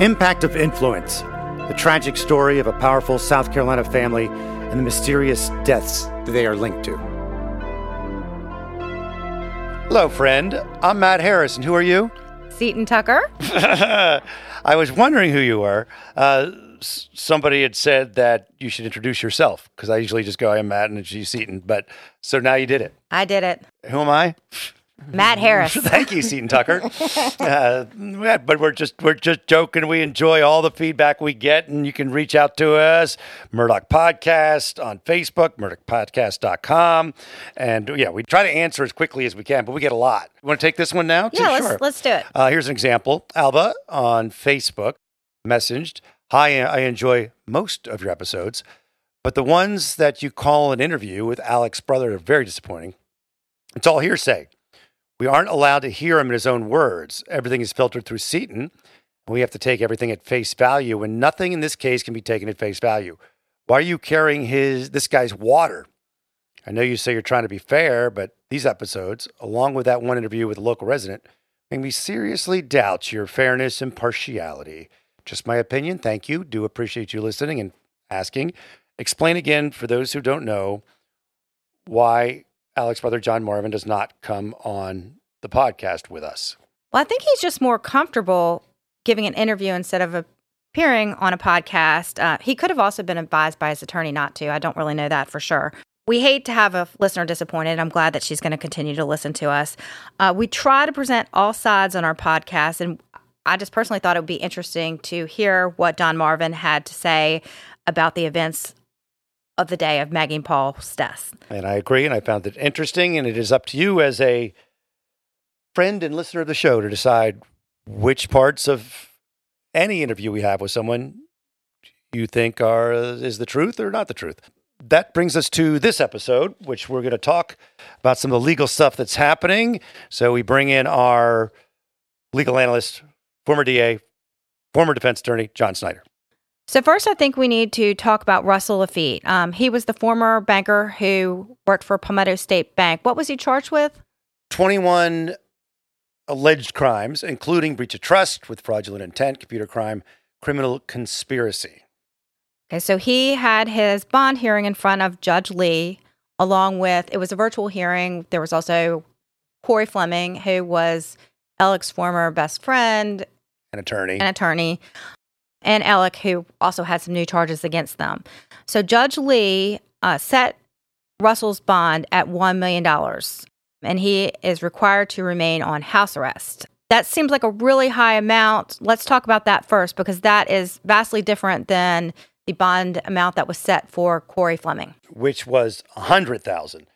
Impact of Influence the tragic story of a powerful South Carolina family and the mysterious deaths that they are linked to. Hello, friend. I'm Matt Harris, and who are you? Seton Tucker. I was wondering who you were. Uh, s- somebody had said that you should introduce yourself because I usually just go, I'm Matt and she's Seton. But so now you did it. I did it. Who am I? Matt Harris. Thank you, Seton Tucker. uh, but we're just we're just joking. We enjoy all the feedback we get, and you can reach out to us, Murdaugh Podcast on Facebook, murdaughpodcast.com. And yeah, we try to answer as quickly as we can, but we get a lot. You want to take this one now? yeah, let's sure. let's do it. Uh, here's an example. Alba on Facebook messaged, Hi, I enjoy most of your episodes, but the ones that you call an interview with Alex's brother are very disappointing. It's all hearsay. We aren't allowed to hear him in his own words. Everything is filtered through Seton, and we have to take everything at face value, and nothing in this case can be taken at face value. Why are you carrying his this guy's water? I know you say you're trying to be fair, but these episodes, along with that one interview with a local resident, make me seriously doubt your fairness and partiality. Just my opinion. Thank you. Do appreciate you listening and asking. Explain again for those who don't know why Alex brother John Marvin does not come on the podcast with us. Well, I think he's just more comfortable giving an interview instead of appearing on a podcast. Uh, he could have also been advised by his attorney not to. I don't really know that for sure. We hate to have a listener disappointed. I'm glad that she's going to continue to listen to us. Uh, we try to present all sides on our podcast, and I just personally thought it would be interesting to hear what John Marvin had to say about the events of the day of Maggie and Paul's death. And I agree, and I found it interesting. And it is up to you as a friend and listener of the show to decide which parts of any interview we have with someone you think are uh, is the truth or not the truth. That brings us to this episode, which we're going to talk about some of the legal stuff that's happening. So we bring in our legal analyst, former DA, former defense attorney, John Snyder. So first, I think we need to talk about Russell Lafitte. Um, he was the former banker who worked for Palmetto State Bank. What was he charged with? 21 alleged crimes, including breach of trust with fraudulent intent, computer crime, criminal conspiracy. Okay, so he had his bond hearing in front of Judge Lee, along with it was a virtual hearing. There was also Corey Fleming, who was Alec's former best friend, An attorney. an attorney, and Alec, who also had some new charges against them. So Judge Lee uh, set Russell's bond at $1 million, and he is required to remain on house arrest. That seems like a really high amount. Let's talk about that first because that is vastly different than the bond amount that was set for Corey Fleming. which was a 100,000.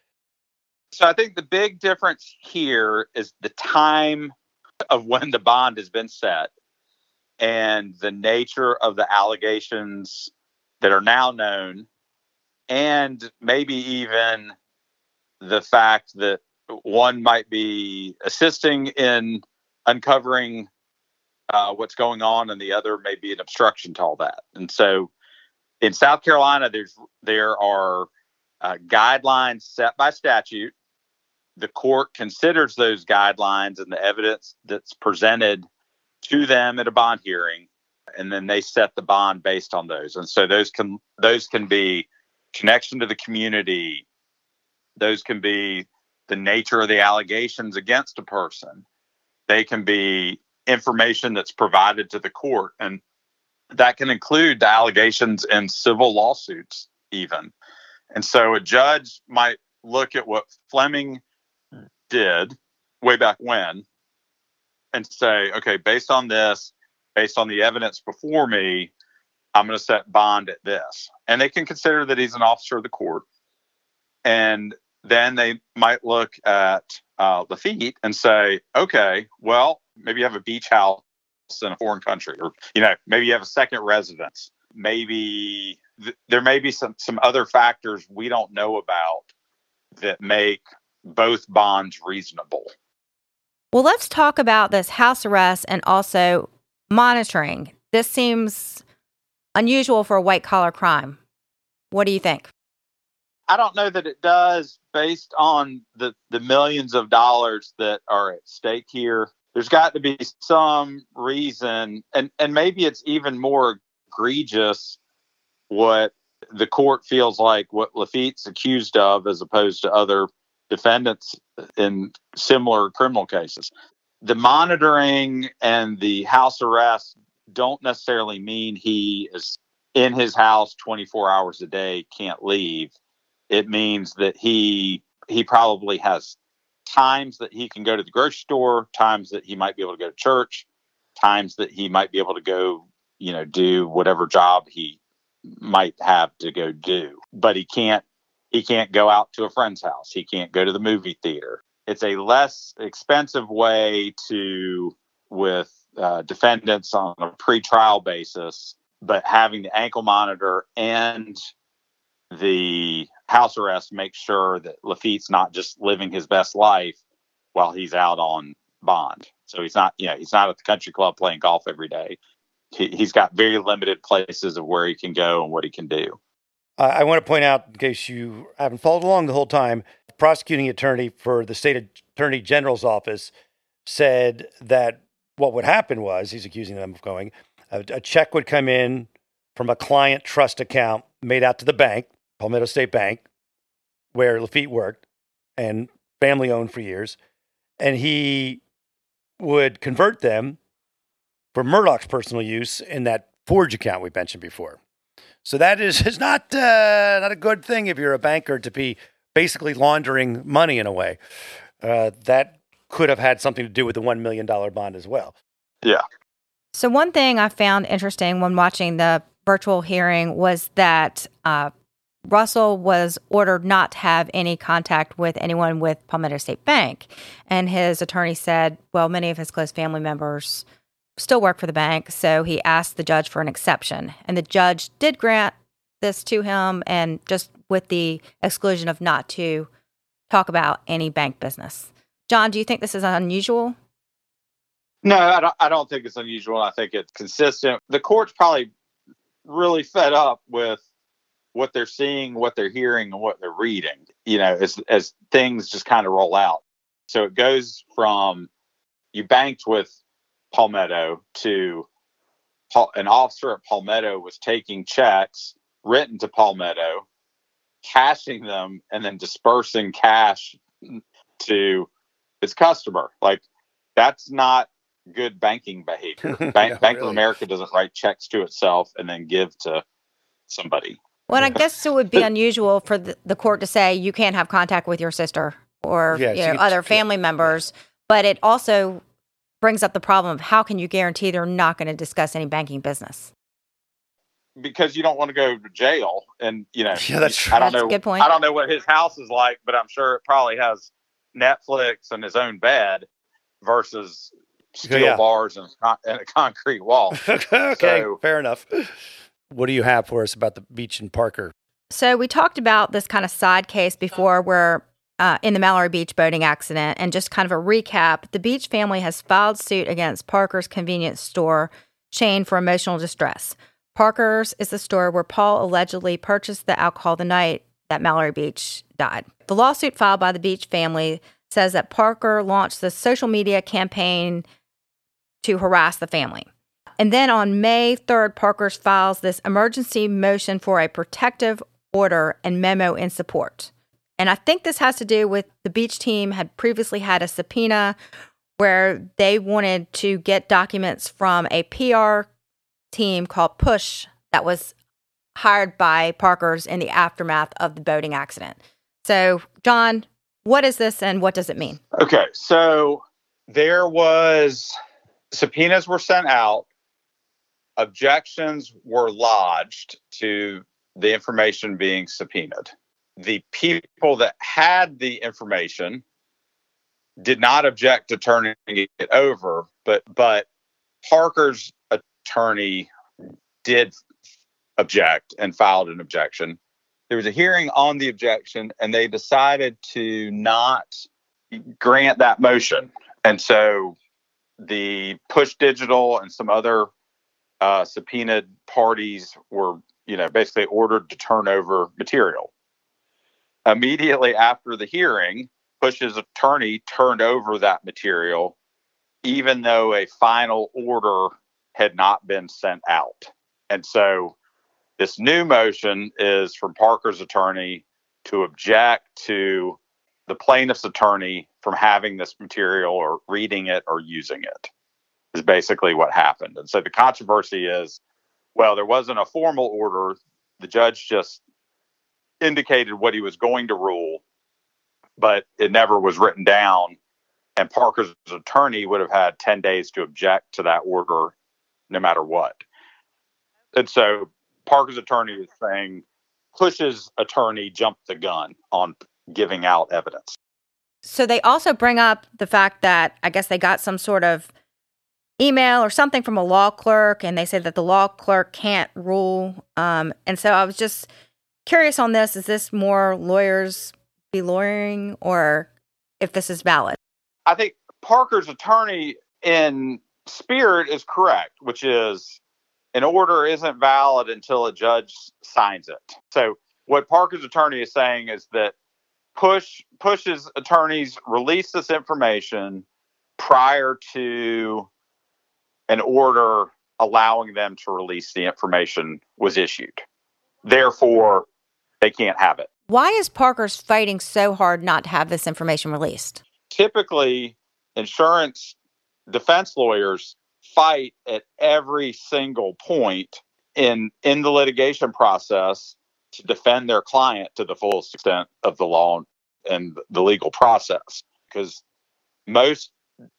So I think the big difference here is the time of when the bond has been set and the nature of the allegations that are now known, and maybe even the fact that one might be assisting in uncovering uh, what's going on, and the other may be an obstruction to all that. And so, in South Carolina, there's there are uh, guidelines set by statute. The court considers those guidelines and the evidence that's presented to them at a bond hearing, and then they set the bond based on those. And so those can those can be connection to the community. Those can be the nature of the allegations against a person. They can be information that's provided to the court, and that can include the allegations in civil lawsuits, even. And so a judge might look at what Fleming did way back when and say, okay, based on this, based on the evidence before me, I'm going to set bond at this. And they can consider that he's an officer of the court. And then they might look at uh, Lafitte and say, okay, well, maybe you have a beach house in a foreign country, or you know, maybe you have a second residence. Maybe th- there may be some some other factors we don't know about that make both bonds reasonable. Well, let's talk about this house arrest and also monitoring. This seems unusual for a white collar crime. What do you think? I don't know that it does based on the, the millions of dollars that are at stake here. there's got to be some reason, and and maybe it's even more egregious what the court feels like what Lafitte's accused of, as opposed to other defendants in similar criminal cases. The monitoring and the house arrest don't necessarily mean he is in his house 24 hours a day, can't leave. It means that he he probably has times that he can go to the grocery store, times that he might be able to go to church, times that he might be able to go, you know, do whatever job he might have to go do. But he can't he can't go out to a friend's house. He can't go to the movie theater. It's a less expensive way to with uh, defendants on a pre-trial basis, but having the ankle monitor and the house arrest makes sure that Lafitte's not just living his best life while he's out on bond. So he's not, you know, he's not at the country club playing golf every day. He, has got very limited places of where he can go and what he can do. Uh, I want to point out, in case you haven't followed along the whole time, the prosecuting attorney for the state attorney general's office said that what would happen was he's accusing them of going a, a check would come in from a client trust account made out to the bank Palmetto State Bank, where Lafitte worked and family owned for years. And he would convert them for Murdaugh's personal use in that Forge account we mentioned before. So that is, is not, uh, not a good thing if you're a banker to be basically laundering money in a way. Uh, that could have had something to do with the $1 million bond as well. Yeah. So, one thing I found interesting when watching the virtual hearing was that uh, Russell was ordered not to have any contact with anyone with Palmetto State Bank. And his attorney said, well, many of his close family members still work for the bank. So he asked the judge for an exception. And the judge did grant this to him, and just with the exclusion of not to talk about any bank business. John, do you think this is unusual? No, I don't, I don't think it's unusual. I think it's consistent. The court's probably really fed up with what they're seeing, what they're hearing, and what they're reading, you know, as, as things just kind of roll out. So it goes from you banked with Palmetto to an officer at Palmetto was taking checks written to Palmetto, cashing them, and then dispersing cash to his customer. Like, that's not good banking behavior. Bank, no, Bank really. of America doesn't write checks to itself and then give to somebody. Well, I guess it would be unusual for the, the, court to say you can't have contact with your sister or yeah, you know, other family members, but it also brings up the problem of how can you guarantee they're not going to discuss any banking business? Because you don't want to go to jail, and you know, yeah, that's true. I don't that's know. good point. I don't know what his house is like, but I'm sure it probably has Netflix and his own bed versus steel yeah. bars and, and, a concrete wall. okay, so, fair enough. What do you have for us about the Beach and Parker? So we talked about this kind of side case before where uh, in the Mallory Beach boating accident. And just kind of a recap the Beach family has filed suit against Parker's convenience store chain for emotional distress. Parker's is the store where Paul allegedly purchased the alcohol the night that Mallory Beach died. The lawsuit filed by the Beach family says that Parker launched the social media campaign to harass the family. And then on May 3rd, Parker's files this emergency motion for a protective order and memo in support. And I think this has to do with the beach team had previously had a subpoena where they wanted to get documents from a PR team called Push that was hired by Parker's in the aftermath of the boating accident. So, John, what is this and what does it mean? Okay, so there was subpoenas were sent out objections were lodged to the information being subpoenaed. The people that had the information did not object to turning it over, but but Parker's attorney did object and filed an objection. There was a hearing on the objection, and they decided to not grant that motion. And so the Push Digital and some other uh, subpoenaed parties were, you know, basically ordered to turn over material. Immediately after the hearing, Push's attorney turned over that material even though a final order had not been sent out. And so this new motion is from Parker's attorney to object to the plaintiff's attorney from having this material or reading it or using it, is basically what happened. And so the controversy is well, there wasn't a formal order. The judge just indicated what he was going to rule, but it never was written down. And Parker's attorney would have had 10 days to object to that order no matter what. And so Parker's attorney is saying Push's attorney jumped the gun on giving out evidence. So they also bring up the fact that I guess they got some sort of email or something from a law clerk, and they said that the law clerk can't rule. Um, and so I was just curious on this: is this more lawyers be lawyering, or if this is valid? I think Parker's attorney in spirit is correct, which is an order isn't valid until a judge signs it. So what Parker's attorney is saying is that push pushes attorneys release this information prior to an order allowing them to release the information was issued. Therefore, they can't have it. Why is Parker's fighting so hard not to have this information released? Typically, insurance defense lawyers fight at every single point in in the litigation process to defend their client to the fullest extent of the law and the legal process because most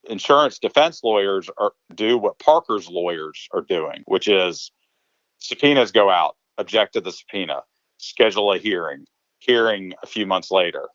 insurance defense lawyers are do what Parker's lawyers are doing which is subpoenas go out object to the subpoena schedule a hearing hearing a few months later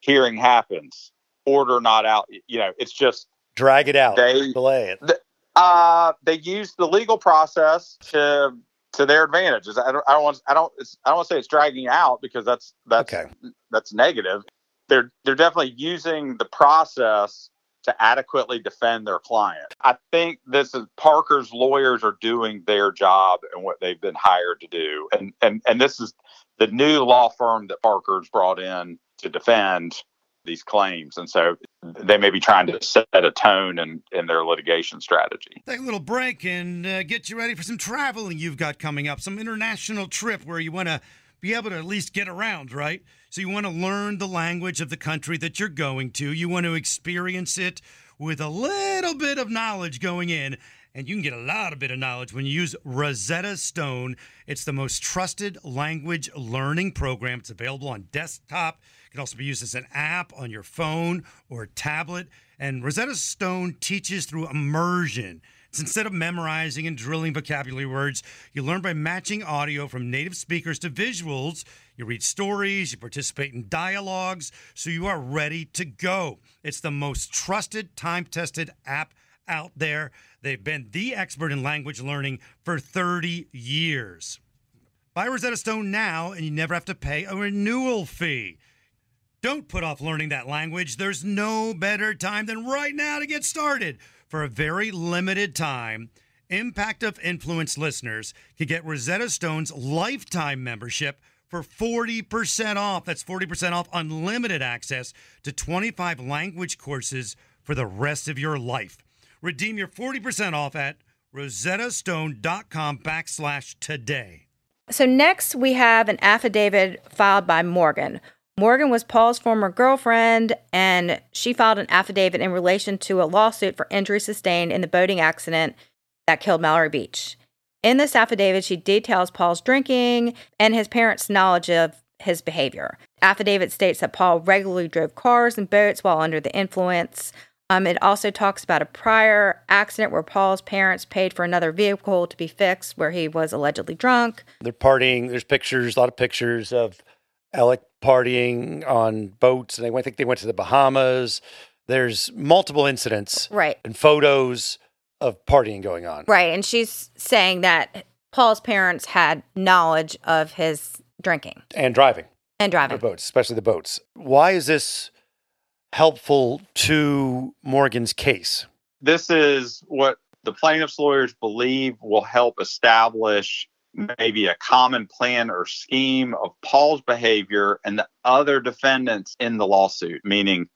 hearing happens order not out you know it's just drag it out they delay it uh, they use the legal process to to their advantages. I don't, I don't want I don't I don't want to say it's dragging out because that's that's okay. that's negative. They're they're definitely using the process to adequately defend their client. I think this is Parker's lawyers are doing their job and what they've been hired to do. And and and this is the new law firm that Parker's brought in to defend these claims. And so they may be trying to set a tone in, in their litigation strategy. Take a little break and uh, get you ready for some traveling you've got coming up, some international trip where you want to be able to at least get around, right? So you want to learn the language of the country that you're going to. You want to experience it with a little bit of knowledge going in. And you can get a lot of bit of knowledge when you use Rosetta Stone. It's the most trusted language learning program. It's available on desktop It can also be used as an app on your phone or tablet. And Rosetta Stone teaches through immersion. It's instead of memorizing and drilling vocabulary words, you learn by matching audio from native speakers to visuals. You read stories, you participate in dialogues, so you are ready to go. It's the most trusted, time tested app out there. They've been the expert in language learning for 30 years. Buy Rosetta Stone now, and you never have to pay a renewal fee. Don't put off learning that language. There's no better time than right now to get started. For a very limited time, Impact of Influence listeners can get Rosetta Stone's lifetime membership for 40% off. That's 40% off unlimited access to 25 language courses for the rest of your life. Redeem your 40% off at rosettastone.com backslash today. So next we have an affidavit filed by Morgan Morgan was Paul's former girlfriend, and she filed an affidavit in relation to a lawsuit for injury sustained in the boating accident that killed Mallory Beach. In this affidavit, she details Paul's drinking and his parents' knowledge of his behavior. Affidavit states that Paul regularly drove cars and boats while under the influence. Um, it also talks about a prior accident where Paul's parents paid for another vehicle to be fixed where he was allegedly drunk. They're partying. There's pictures, a lot of pictures of Alec partying on boats, and I think they went to the Bahamas. There's multiple incidents, right, and photos of partying going on, right. And she's saying that Paul's parents had knowledge of his drinking and driving and driving the boats, especially the boats. Why is this helpful to Morgan's case? This is what the plaintiff's lawyers believe will help establish maybe a common plan or scheme of Paul's behavior and the other defendants in the lawsuit, meaning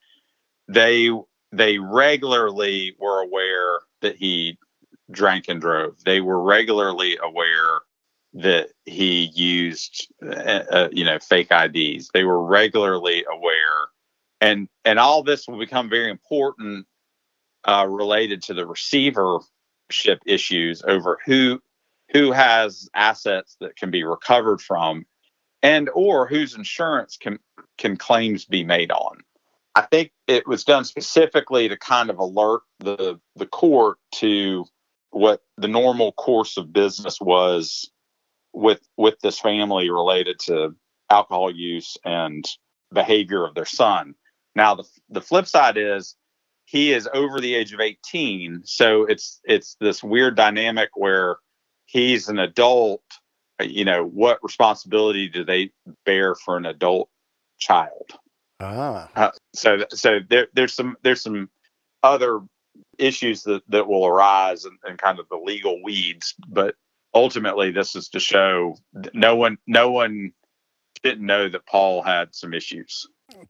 they they regularly were aware that he drank and drove. They were regularly aware that he used, uh, uh, you know, fake IDs. They were regularly aware, and and all this will become very important uh, related to the receivership issues over who who has assets that can be recovered from, and or whose insurance can can claims be made on. I think it was done specifically to kind of alert the the court to what the normal course of business was with with this family related to alcohol use and behavior of their son. Now the the flip side is he is over the age of 18, so it's it's this weird dynamic where he's an adult, you know, what responsibility do they bear for an adult child? Ah. Uh, so so there there's some there's some other issues that, that will arise and, and kind of the legal weeds, but ultimately this is to show no one no one didn't know that Paul had some issues.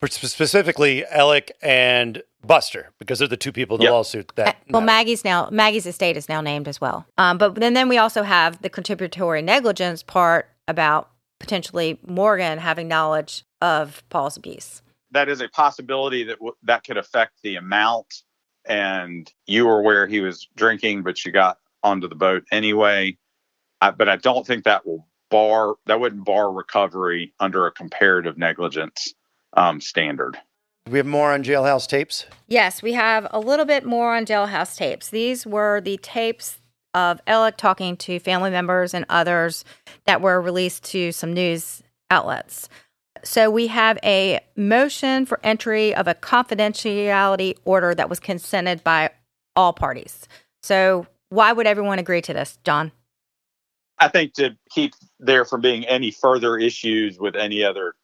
Specifically, Alec and Buster, because they're the two people in the Yep. lawsuit that. Uh, well. Maggie's now Maggie's estate is now named as well. Um, but then then we also have the contributory negligence part about potentially Morgan having knowledge of Paul's abuse. That is a possibility that w- that could affect the amount. And you were where he was drinking, but you got onto the boat anyway. I, but I don't think that will bar that wouldn't bar recovery under a comparative negligence um, standard. We have more on jailhouse tapes? Yes, we have a little bit more on jailhouse tapes. These were the tapes of Alec talking to family members and others that were released to some news outlets. So we have a motion for entry of a confidentiality order that was consented by all parties. So why would everyone agree to this, John? I think to keep there from being any further issues with any other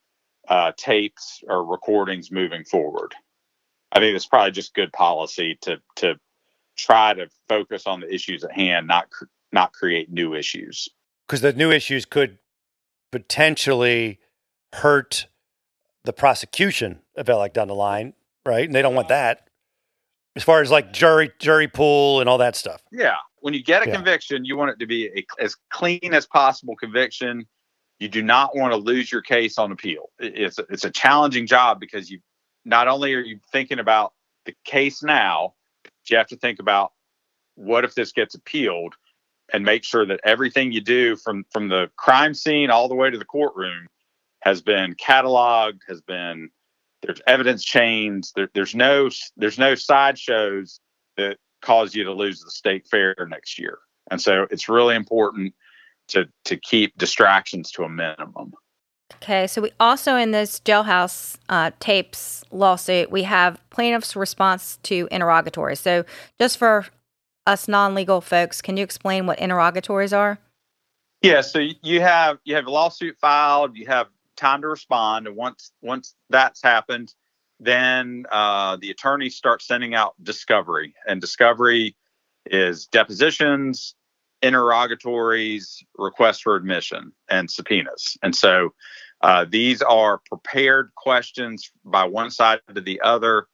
uh, tapes or recordings moving forward. I think it's probably just good policy to to try to focus on the issues at hand, not cr- not create new issues. Because the new issues could potentially hurt the prosecution of Alec down the line, right? And they don't want that. As far as like jury jury pool and all that stuff. Yeah, when you get a Yeah. conviction, you want it to be a, as clean as possible conviction. You do not want to lose your case on appeal. It's it's a challenging job because you not only are you thinking about the case now, but you have to think about what if this gets appealed and make sure that everything you do from from the crime scene all the way to the courtroom has been cataloged, has been there's evidence chains. There, there's no there's no sideshows that cause you to lose the state fair next year. And so it's really important to to keep distractions to a minimum. Okay, so we also in this jailhouse uh, tapes lawsuit we have plaintiff's response to interrogatories. So just for us non-legal folks, can you explain what interrogatories are? Yeah, so you have you have a lawsuit filed, you have time to respond, and once once that's happened, then uh, the attorneys start sending out discovery, and discovery is depositions, interrogatories, requests for admission, and subpoenas. And so uh, these are prepared questions by one side to the other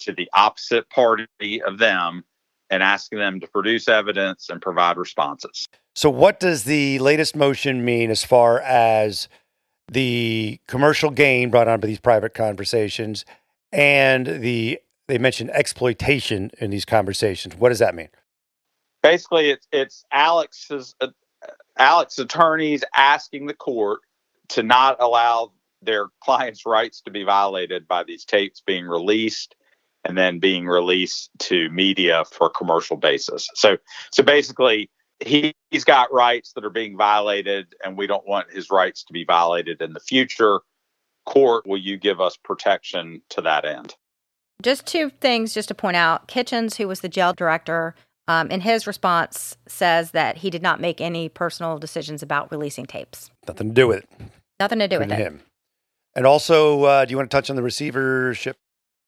to the opposite party of them, and asking them to produce evidence and provide responses. So, what does the latest motion mean as far as the commercial gain brought on by these private conversations and the they mentioned exploitation in these conversations? What does that mean? Basically it's it's Alex's uh, Alex attorneys asking the court to not allow their clients' rights to be violated by these tapes being released and then being released to media for a commercial basis. So so basically he, he's got rights that are being violated and we don't want his rights to be violated in the future. Court, will you give us protection to that end? Just two things just to point out. Kitchens, who was the jail director, um, in his response says that he did not make any personal decisions about releasing tapes. Nothing to do with it. Nothing to do with it. him. And also, uh, do you want to touch on the receivership?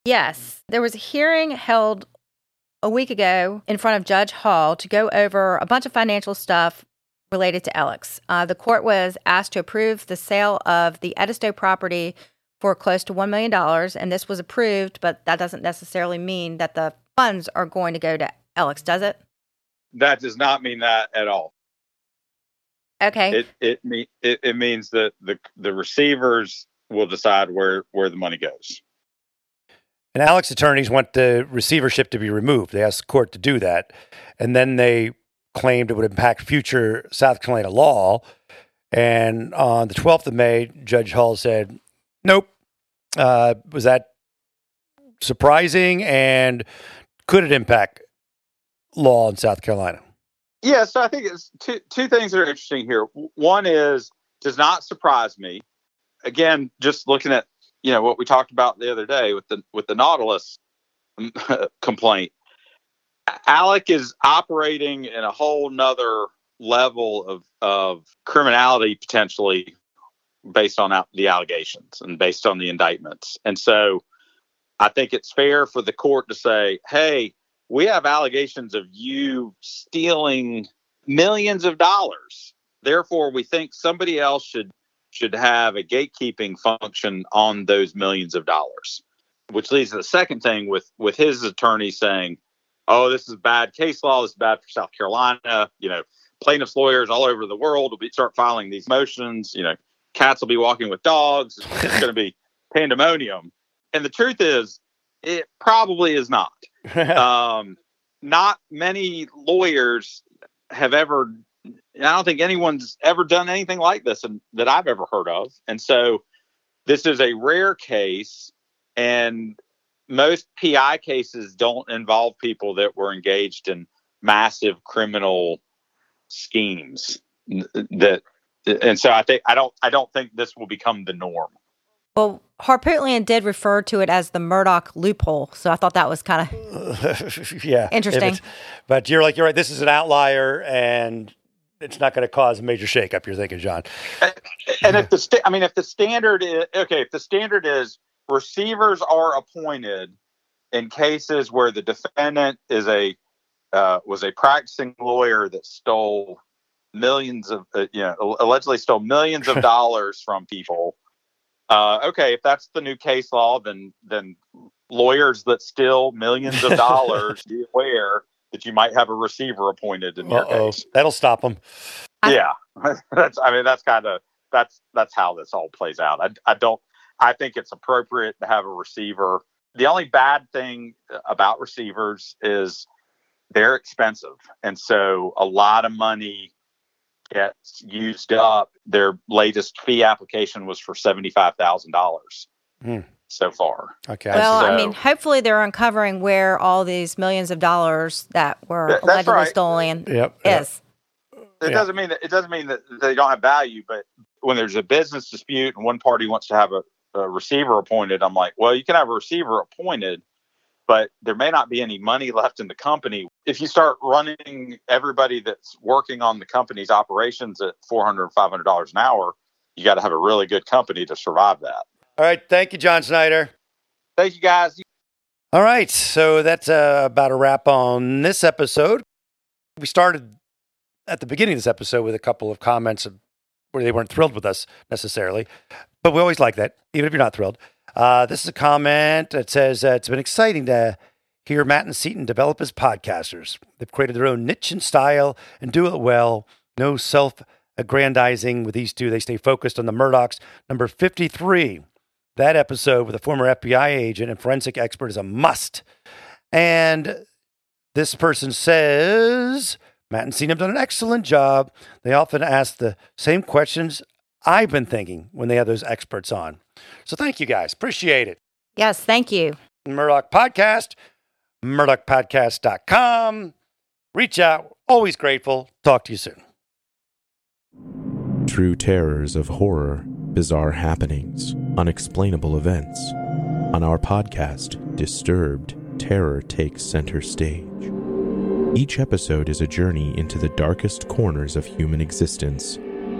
Yes, there was a hearing held a week ago in front of Judge Hall to go over a bunch of financial stuff related to Alex. Uh, the court was asked to approve the sale of the Edisto property, for close to $1 million. And this was approved, but that doesn't necessarily mean that the funds are going to go to Alex, does it? That does not mean that at all. Okay. It it me it, it means that the the receivers will decide where where the money goes. And Alex's attorneys want the receivership to be removed. They asked the court to do that. And then they claimed it would impact future South Carolina law. And on the 12th of May, Judge Hall said, nope. Uh, was that surprising? And could it impact law in South Carolina? Yeah, so I think it's two two things that are interesting here. One is does not surprise me. Again, just looking at you know what we talked about the other day with the with the Nautilus mm, complaint. Alec is operating in a whole nother level of of criminality potentially based on the allegations and based on the indictments. And so I think it's fair for the court to say, "Hey, we have allegations of you stealing millions of dollars. Therefore, we think somebody else should should have a gatekeeping function on those millions of dollars." Which leads to the second thing with with his attorney saying, "Oh, this is bad case law. This is bad for South Carolina. You know, plaintiffs' lawyers all over the world will be, start filing these motions. You know, cats will be walking with dogs. It's going to be pandemonium." And the truth is, it probably is not. um, not many lawyers have ever. I don't think anyone's ever done anything like this, and that I've ever heard of. And so, this is a rare case, and most PI cases don't involve people that were engaged in massive criminal schemes. That, and so I think I don't I don't think this will become the norm. Well, Harpootlian did refer to it as the Murdaugh loophole, so I thought that was kind of yeah interesting. But you're like you're right. This is an outlier, and it's not going to cause a major shakeup. You're thinking, John. And if the sta- I mean, if the standard is okay, if the standard is receivers are appointed in cases where the defendant is a uh, was a practicing lawyer that stole millions of uh, you know allegedly stole millions of dollars from people uh, okay, if that's the new case law, then then lawyers that steal millions of dollars be aware that you might have a receiver appointed in Uh-oh. case. That'll stop them. Yeah, that's. I mean, that's kind of that's that's how this all plays out. I I don't. I think it's appropriate to have a receiver. The only bad thing about receivers is they're expensive, and so a lot of money gets used up. Their latest fee application was for seventy five thousand dollars Hmm. so far. Okay. well, I mean, hopefully they're uncovering where all these millions of dollars that were Th- that's allegedly right. stolen Yep. yep. is. It Yeah. doesn't mean that it doesn't mean that they don't have value, but when there's a business dispute and one party wants to have a, a receiver appointed, I'm like, well, you can have a receiver appointed, but there may not be any money left in the company. If you start running everybody that's working on the company's operations at $400, $500 an hour, you got to have a really good company to survive that. All right. Thank you, John Snyder. Thank you guys. All right. So that's uh, about a wrap on this episode. We started at the beginning of this episode with a couple of comments of where they weren't thrilled with us necessarily, but we always like that, even if you're not thrilled. Uh, this is a comment that says uh, it's been exciting to hear Matt and Seton develop as podcasters. They've created their own niche and style and do it well. No self aggrandizing with these two. They stay focused on the Murdaughs. Number 53. That episode with a former FBI agent and forensic expert is a must. And this person says Matt and Seton have done an excellent job. They often ask the same questions I've been thinking when they have those experts on. So thank you guys. Appreciate it. Yes, thank you. Murdaugh Podcast, murdaughpodcast.com. Reach out. Always grateful. Talk to you soon. True terrors of horror, bizarre happenings, unexplainable events. On our podcast, Disturbed, terror takes center stage. Each episode is a journey into the darkest corners of human existence,